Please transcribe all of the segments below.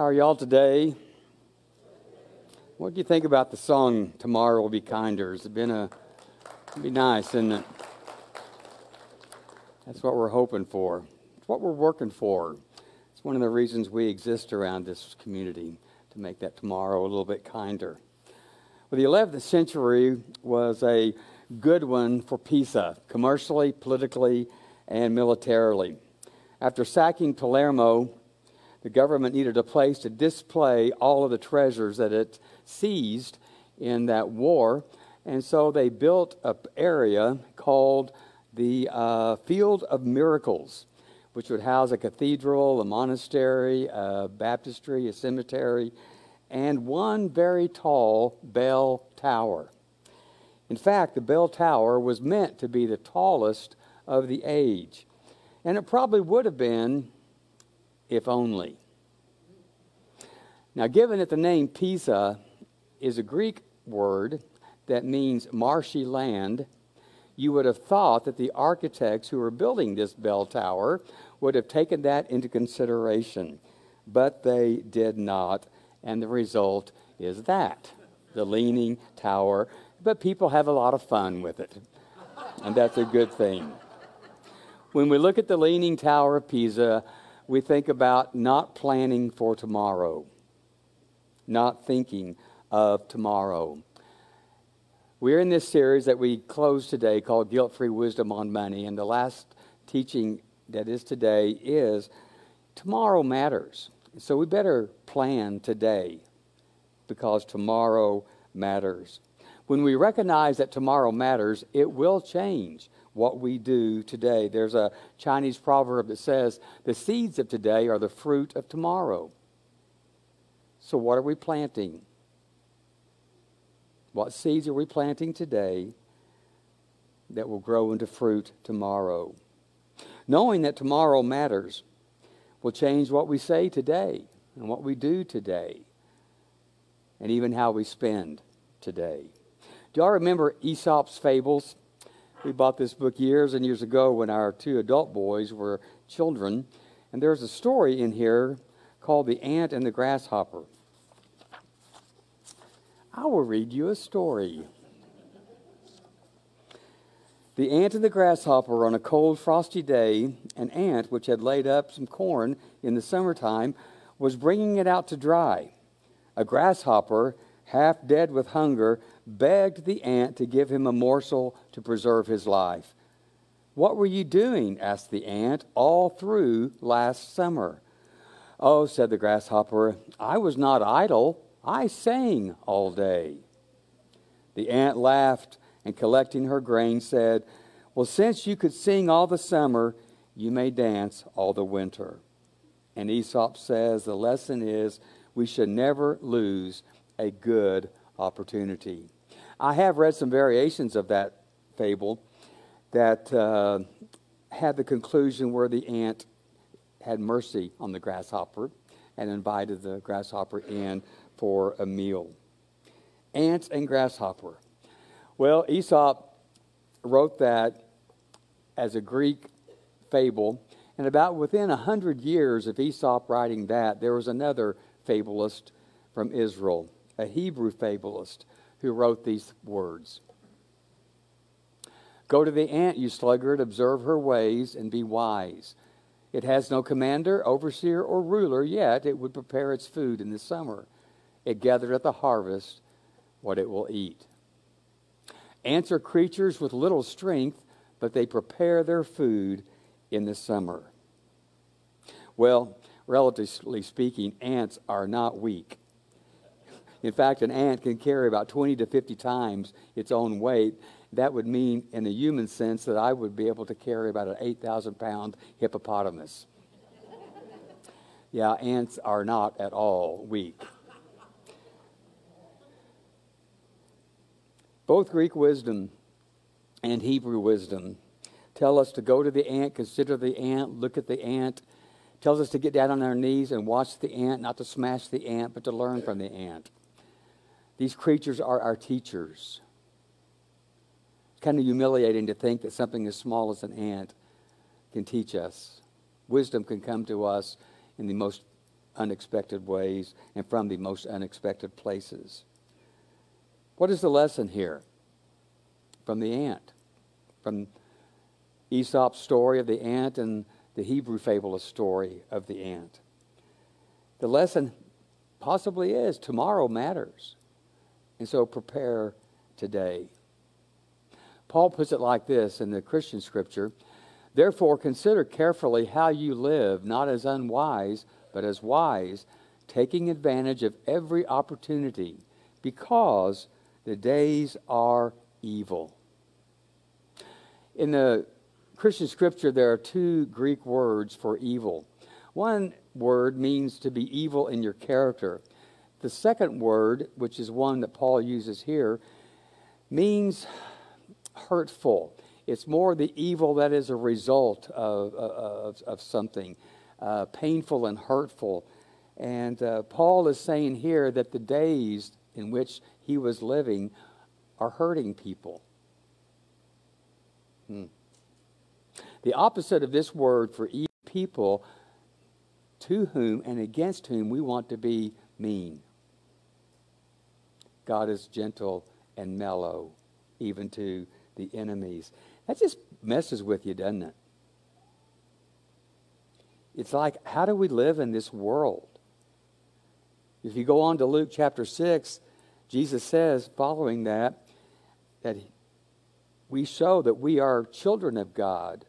How are y'all today? What do you think about the song "Tomorrow Will Be Kinder"? It's been a? It'd be nice, isn't it? That's what we're hoping for. It's what we're working for. It's one of the reasons we exist around this community to make that tomorrow a little bit kinder. Well, the 11th century was a good one for Pisa, commercially, politically, and militarily. After sacking Palermo, the government needed a place to display all of the treasures that it seized in that war, and so they built an area called the uh, Field of Miracles, which would house a cathedral, a monastery, a baptistry, a cemetery, and one very tall bell tower. In fact, the bell tower was meant to be the tallest of the age, and it probably would have been if only. Now, given that the name Pisa is a Greek word that means marshy land, you would have thought that the architects who were building this bell tower would have taken that into consideration. But they did not, and the result is that the leaning tower. But people have a lot of fun with it, and that's a good thing. When we look at the Leaning Tower of Pisa, we think about not planning for tomorrow not thinking of tomorrow. We're in this series that we close today called Guilt Free Wisdom on Money, and the last teaching that is today is tomorrow matters. So we better plan today because tomorrow matters. When we recognize that tomorrow matters, it will change what we do today. There's a Chinese proverb that says, The seeds of today are the fruit of tomorrow. So, what are we planting? What seeds are we planting today that will grow into fruit tomorrow? Knowing that tomorrow matters will change what we say today and what we do today and even how we spend today. Do y'all remember Aesop's Fables? We bought this book years and years ago when our two adult boys were children. And there's a story in here called The Ant and the Grasshopper. I will read you a story. The ant and the grasshopper on a cold, frosty day, an ant which had laid up some corn in the summertime was bringing it out to dry. A grasshopper, half dead with hunger, begged the ant to give him a morsel to preserve his life. What were you doing? asked the ant, all through last summer. Oh, said the grasshopper, I was not idle. I sang all day. The ant laughed and, collecting her grain, said, Well, since you could sing all the summer, you may dance all the winter. And Aesop says the lesson is we should never lose a good opportunity. I have read some variations of that fable that uh, had the conclusion where the ant had mercy on the grasshopper and invited the grasshopper in for a meal. Ants and grasshopper. Well, Aesop wrote that as a Greek fable, and about within a hundred years of Aesop writing that, there was another fabulist from Israel, a Hebrew fabulist, who wrote these words. Go to the ant, you sluggard, observe her ways, and be wise. It has no commander, overseer, or ruler, yet it would prepare its food in the summer it gathered at the harvest what it will eat. Ants are creatures with little strength, but they prepare their food in the summer. Well, relatively speaking, ants are not weak. In fact, an ant can carry about 20 to 50 times its own weight. That would mean, in a human sense, that I would be able to carry about an 8,000 pound hippopotamus. yeah, ants are not at all weak. Both Greek wisdom and Hebrew wisdom tell us to go to the ant, consider the ant, look at the ant. Tells us to get down on our knees and watch the ant, not to smash the ant, but to learn from the ant. These creatures are our teachers. It's kind of humiliating to think that something as small as an ant can teach us. Wisdom can come to us in the most unexpected ways and from the most unexpected places. What is the lesson here? From the ant, from Aesop's story of the ant and the Hebrew fable story of the ant. The lesson possibly is tomorrow matters. And so prepare today. Paul puts it like this in the Christian scripture Therefore, consider carefully how you live, not as unwise, but as wise, taking advantage of every opportunity, because the days are evil. In the Christian scripture, there are two Greek words for evil. One word means to be evil in your character. The second word, which is one that Paul uses here, means hurtful. It's more the evil that is a result of, of, of something uh, painful and hurtful. And uh, Paul is saying here that the days in which he was living are hurting people. Hmm. The opposite of this word for evil people to whom and against whom we want to be mean. God is gentle and mellow, even to the enemies. That just messes with you, doesn't it? It's like, how do we live in this world? If you go on to Luke chapter 6, Jesus says, following that, that we show that we are children of God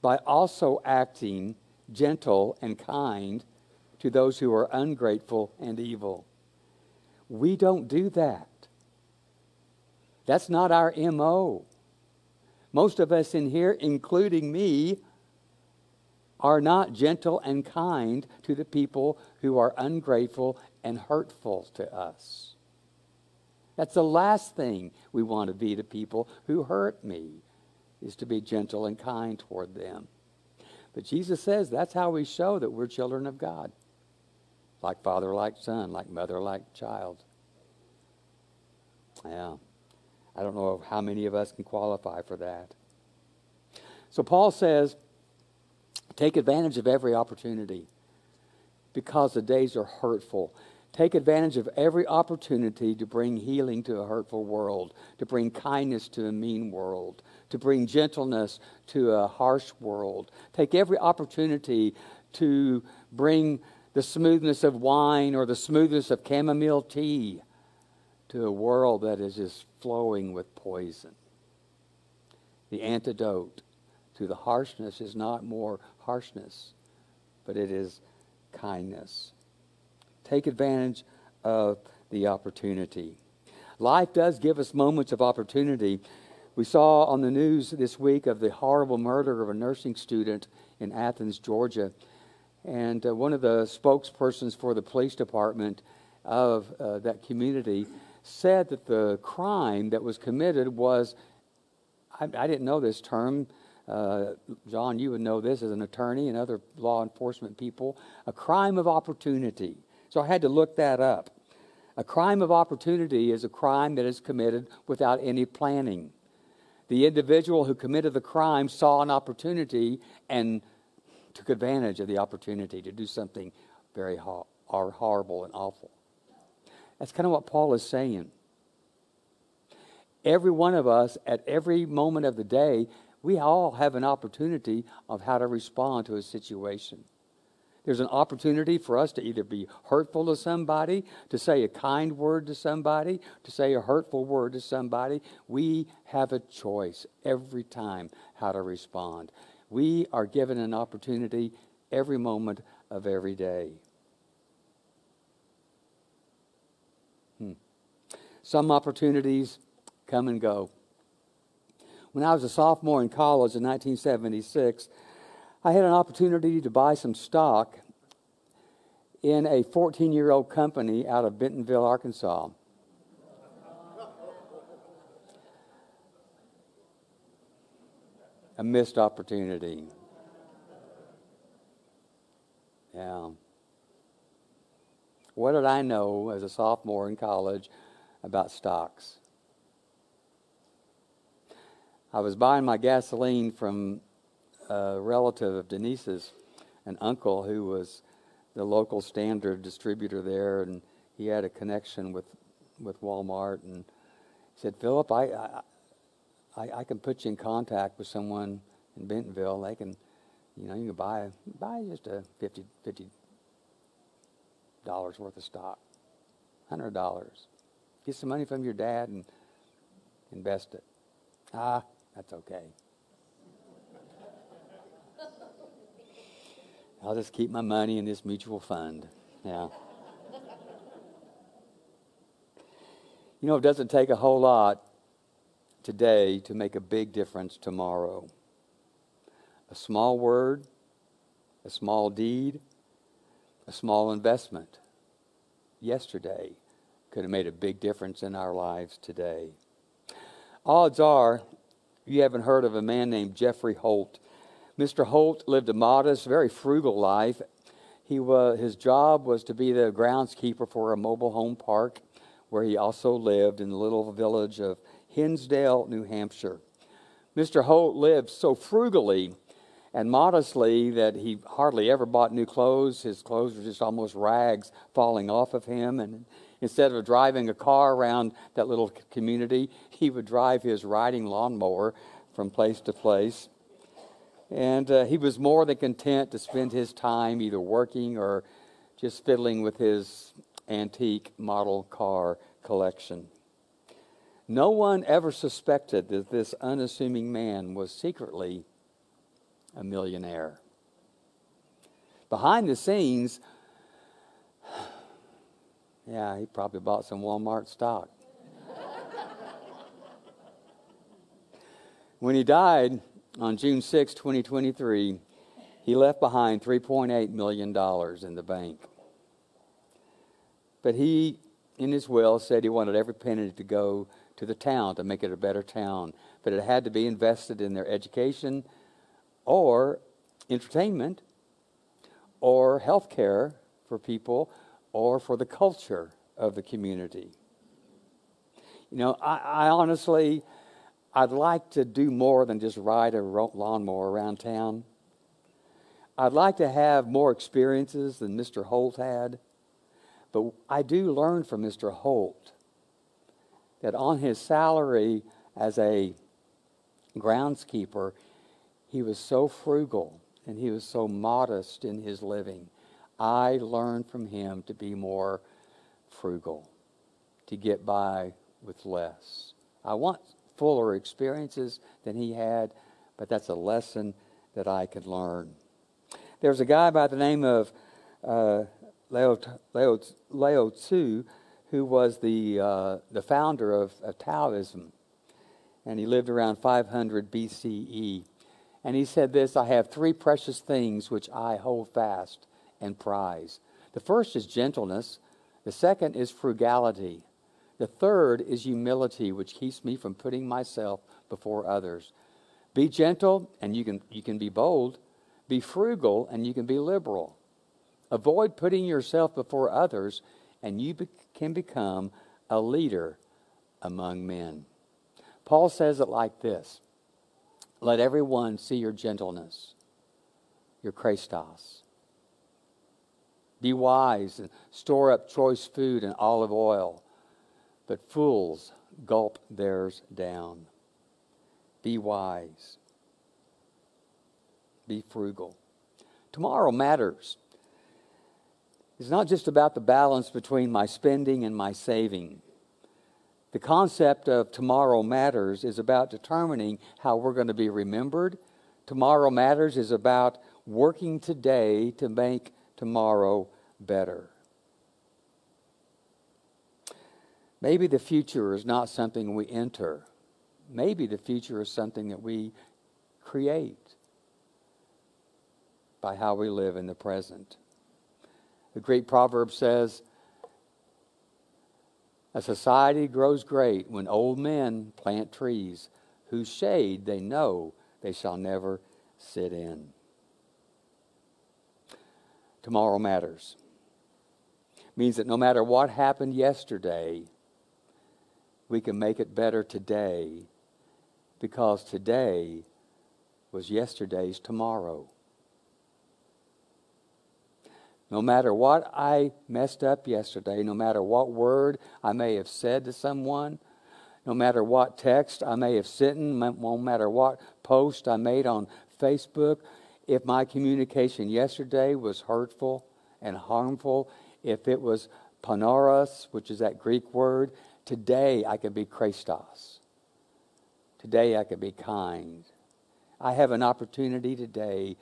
by also acting gentle and kind to those who are ungrateful and evil. We don't do that. That's not our MO. Most of us in here, including me, are not gentle and kind to the people who are ungrateful and hurtful to us. That's the last thing we want to be to people who hurt me, is to be gentle and kind toward them. But Jesus says that's how we show that we're children of God. Like father, like son, like mother, like child. Yeah. I don't know how many of us can qualify for that. So Paul says, take advantage of every opportunity because the days are hurtful. Take advantage of every opportunity to bring healing to a hurtful world, to bring kindness to a mean world, to bring gentleness to a harsh world. Take every opportunity to bring the smoothness of wine or the smoothness of chamomile tea to a world that is just flowing with poison. The antidote to the harshness is not more harshness, but it is kindness. Take advantage of the opportunity. Life does give us moments of opportunity. We saw on the news this week of the horrible murder of a nursing student in Athens, Georgia. And uh, one of the spokespersons for the police department of uh, that community said that the crime that was committed was, I, I didn't know this term. Uh, John, you would know this as an attorney and other law enforcement people, a crime of opportunity. So I had to look that up. A crime of opportunity is a crime that is committed without any planning. The individual who committed the crime saw an opportunity and took advantage of the opportunity to do something very horrible and awful. That's kind of what Paul is saying. Every one of us, at every moment of the day, we all have an opportunity of how to respond to a situation. There's an opportunity for us to either be hurtful to somebody, to say a kind word to somebody, to say a hurtful word to somebody. We have a choice every time how to respond. We are given an opportunity every moment of every day. Hmm. Some opportunities come and go. When I was a sophomore in college in 1976, I had an opportunity to buy some stock in a 14 year old company out of Bentonville, Arkansas. A missed opportunity. Yeah. What did I know as a sophomore in college about stocks? I was buying my gasoline from a relative of Denise's, an uncle who was the local standard distributor there, and he had a connection with, with Walmart. And he said, Philip, I, I, I, I can put you in contact with someone in Bentonville. They can, you know, you can buy, buy just a 50, 50 dollars worth of stock, hundred dollars. Get some money from your dad and invest it. Ah, that's okay. I'll just keep my money in this mutual fund. Yeah. You know, it doesn't take a whole lot today to make a big difference tomorrow. A small word, a small deed, a small investment yesterday could have made a big difference in our lives today. Odds are you haven't heard of a man named Geoffrey Holt. Mr. Holt lived a modest, very frugal life. He was, his job was to be the groundskeeper for a mobile home park where he also lived in the little village of Hinsdale, New Hampshire. Mr. Holt lived so frugally and modestly that he hardly ever bought new clothes. His clothes were just almost rags falling off of him. And instead of driving a car around that little community, he would drive his riding lawnmower from place to place. And uh, he was more than content to spend his time either working or just fiddling with his antique model car collection. No one ever suspected that this unassuming man was secretly a millionaire. Behind the scenes, yeah, he probably bought some Walmart stock. when he died on June 6, 2023, he left behind $3.8 million in the bank. But he, in his will, said he wanted every penny to go to the town to make it a better town. But it had to be invested in their education or entertainment or health care for people or for the culture of the community. You know, I, I, honestly, I'd like to do more than just ride a lawnmower around town. I'd like to have more experiences than Mr. Holt had. But I do learn from Mr. Holt that on his salary as a groundskeeper, he was so frugal and he was so modest in his living. I learned from him to be more frugal, to get by with less. I want fuller experiences than he had, but that's a lesson that I could learn. There's a guy by the name of uh, Leo, Leo, Leo Tzu, who was the, uh, the founder of, of Taoism, and he lived around 500 BCE. And he said this I have three precious things which I hold fast and prize. The first is gentleness, the second is frugality, the third is humility, which keeps me from putting myself before others. Be gentle, and you can, you can be bold. Be frugal, and you can be liberal. Avoid putting yourself before others, and you be- can become a leader among men. Paul says it like this let everyone see your gentleness, your Christos. Be wise and store up choice food and olive oil, but fools gulp theirs down. Be wise. Be frugal. Tomorrow matters. It's not just about the balance between my spending and my saving. The concept of tomorrow matters is about determining how we're going to be remembered. Tomorrow matters is about working today to make tomorrow better. Maybe the future is not something we enter. Maybe the future is something that we create by how we live in the present. The great proverb says, a society grows great when old men plant trees whose shade they know they shall never sit in. Tomorrow matters. Means that no matter what happened yesterday, we can make it better today because today was yesterday's tomorrow. No matter what I messed up yesterday, no matter what word I may have said to someone, no matter what text I may have sent, no matter what post I made on Facebook, if my communication yesterday was hurtful and harmful, if it was panoros, which is that Greek word, today I can be Christos. Today I can be kind. I have an opportunity today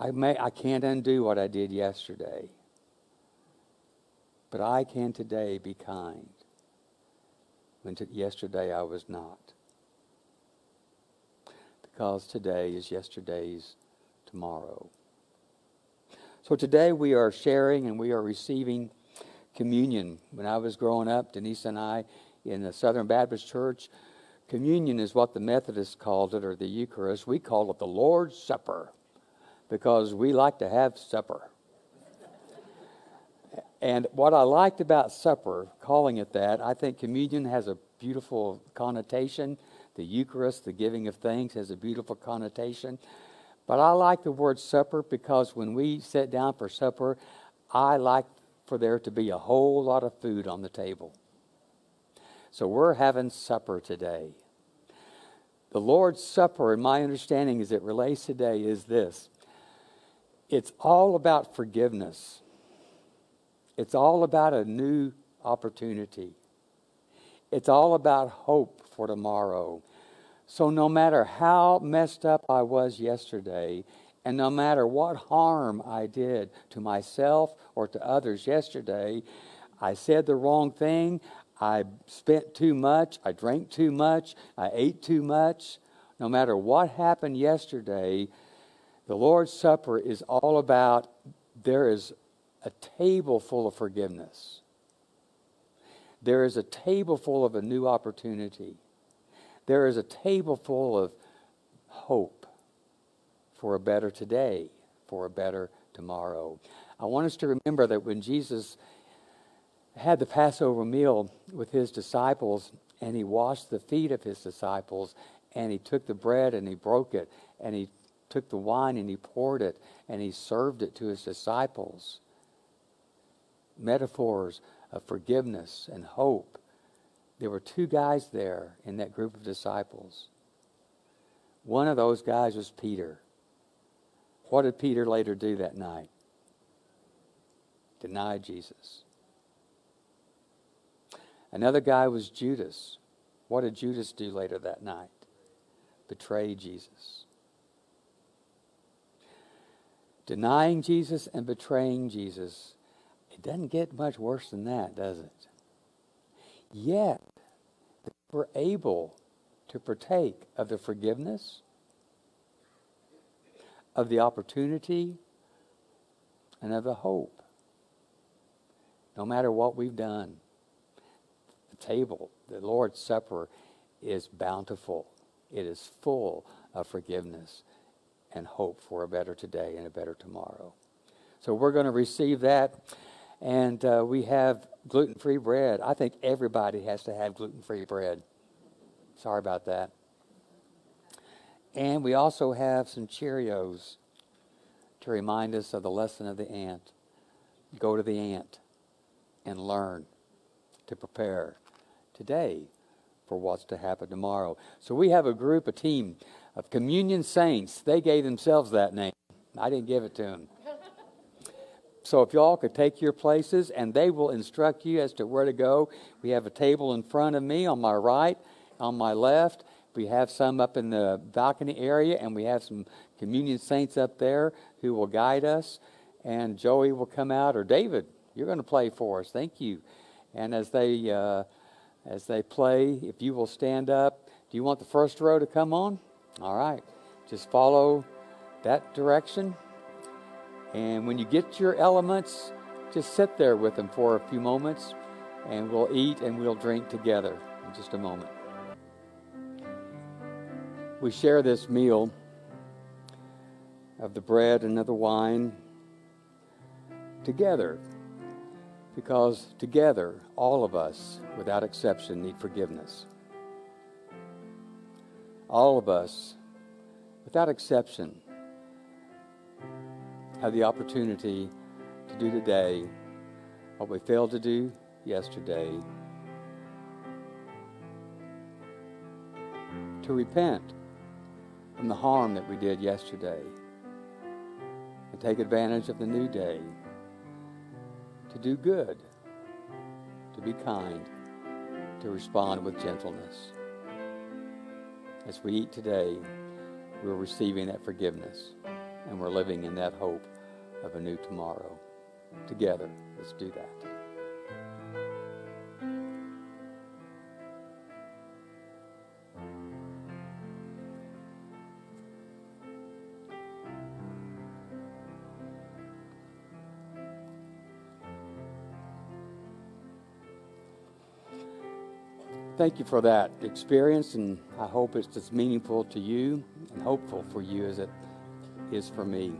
I, may, I can't undo what I did yesterday. But I can today be kind when yesterday I was not. Because today is yesterday's tomorrow. So today we are sharing and we are receiving communion. When I was growing up, Denise and I in the Southern Baptist Church, communion is what the Methodists called it, or the Eucharist. We call it the Lord's Supper because we like to have supper. and what I liked about supper, calling it that, I think communion has a beautiful connotation. The Eucharist, the giving of things, has a beautiful connotation. But I like the word supper because when we sit down for supper, I like for there to be a whole lot of food on the table. So we're having supper today. The Lord's Supper, in my understanding as it relates today, is this it's all about forgiveness. It's all about a new opportunity. It's all about hope for tomorrow. So, no matter how messed up I was yesterday, and no matter what harm I did to myself or to others yesterday, I said the wrong thing, I spent too much, I drank too much, I ate too much. No matter what happened yesterday, the Lord's Supper is all about there is a table full of forgiveness. There is a table full of a new opportunity. There is a table full of hope for a better today, for a better tomorrow. I want us to remember that when Jesus had the Passover meal with his disciples and he washed the feet of his disciples and he took the bread and he broke it and he took the wine and he poured it and he served it to his disciples. Metaphors of forgiveness and hope. There were two guys there in that group of disciples. One of those guys was Peter. What did Peter later do that night? Deny Jesus. Another guy was Judas. What did Judas do later that night? Betray Jesus. Denying Jesus and betraying Jesus. It doesn't get much worse than that, does it? Yet, we're able to partake of the forgiveness, of the opportunity, and of the hope. No matter what we've done, the table, the Lord's Supper, is bountiful. It is full of forgiveness and hope for a better today and a better tomorrow. So we're going to receive that. And uh, we have gluten free bread. I think everybody has to have gluten free bread. Sorry about that. And we also have some Cheerios to remind us of the lesson of the ant. Go to the ant and learn to prepare today for what's to happen tomorrow. So we have a group, a team of communion saints. They gave themselves that name. I didn't give it to them. So if y'all could take your places and they will instruct you as to where to go. We have a table in front of me on my right, on my left. We have some up in the balcony area and we have some communion saints up there who will guide us. And Joey will come out, or David, you're going to play for us. Thank you. And as they uh, as they play, if you will stand up, do you want the first row to come on? All right. Just follow that direction. And when you get your elements, just sit there with them for a few moments and we'll eat and we'll drink together in just a moment. We share this meal of the bread and of the wine together because together, all of us, without exception, need forgiveness. All of us, without exception, have the opportunity to do today what we failed to do yesterday. To repent from the harm that we did yesterday and take advantage of the new day to do good, to be kind, to respond with gentleness. As we eat today, we're receiving that forgiveness and we're living in that hope of a new tomorrow. Together, let's do that. Thank you for that experience, and I hope it's as meaningful to you and hopeful for you as it is for me.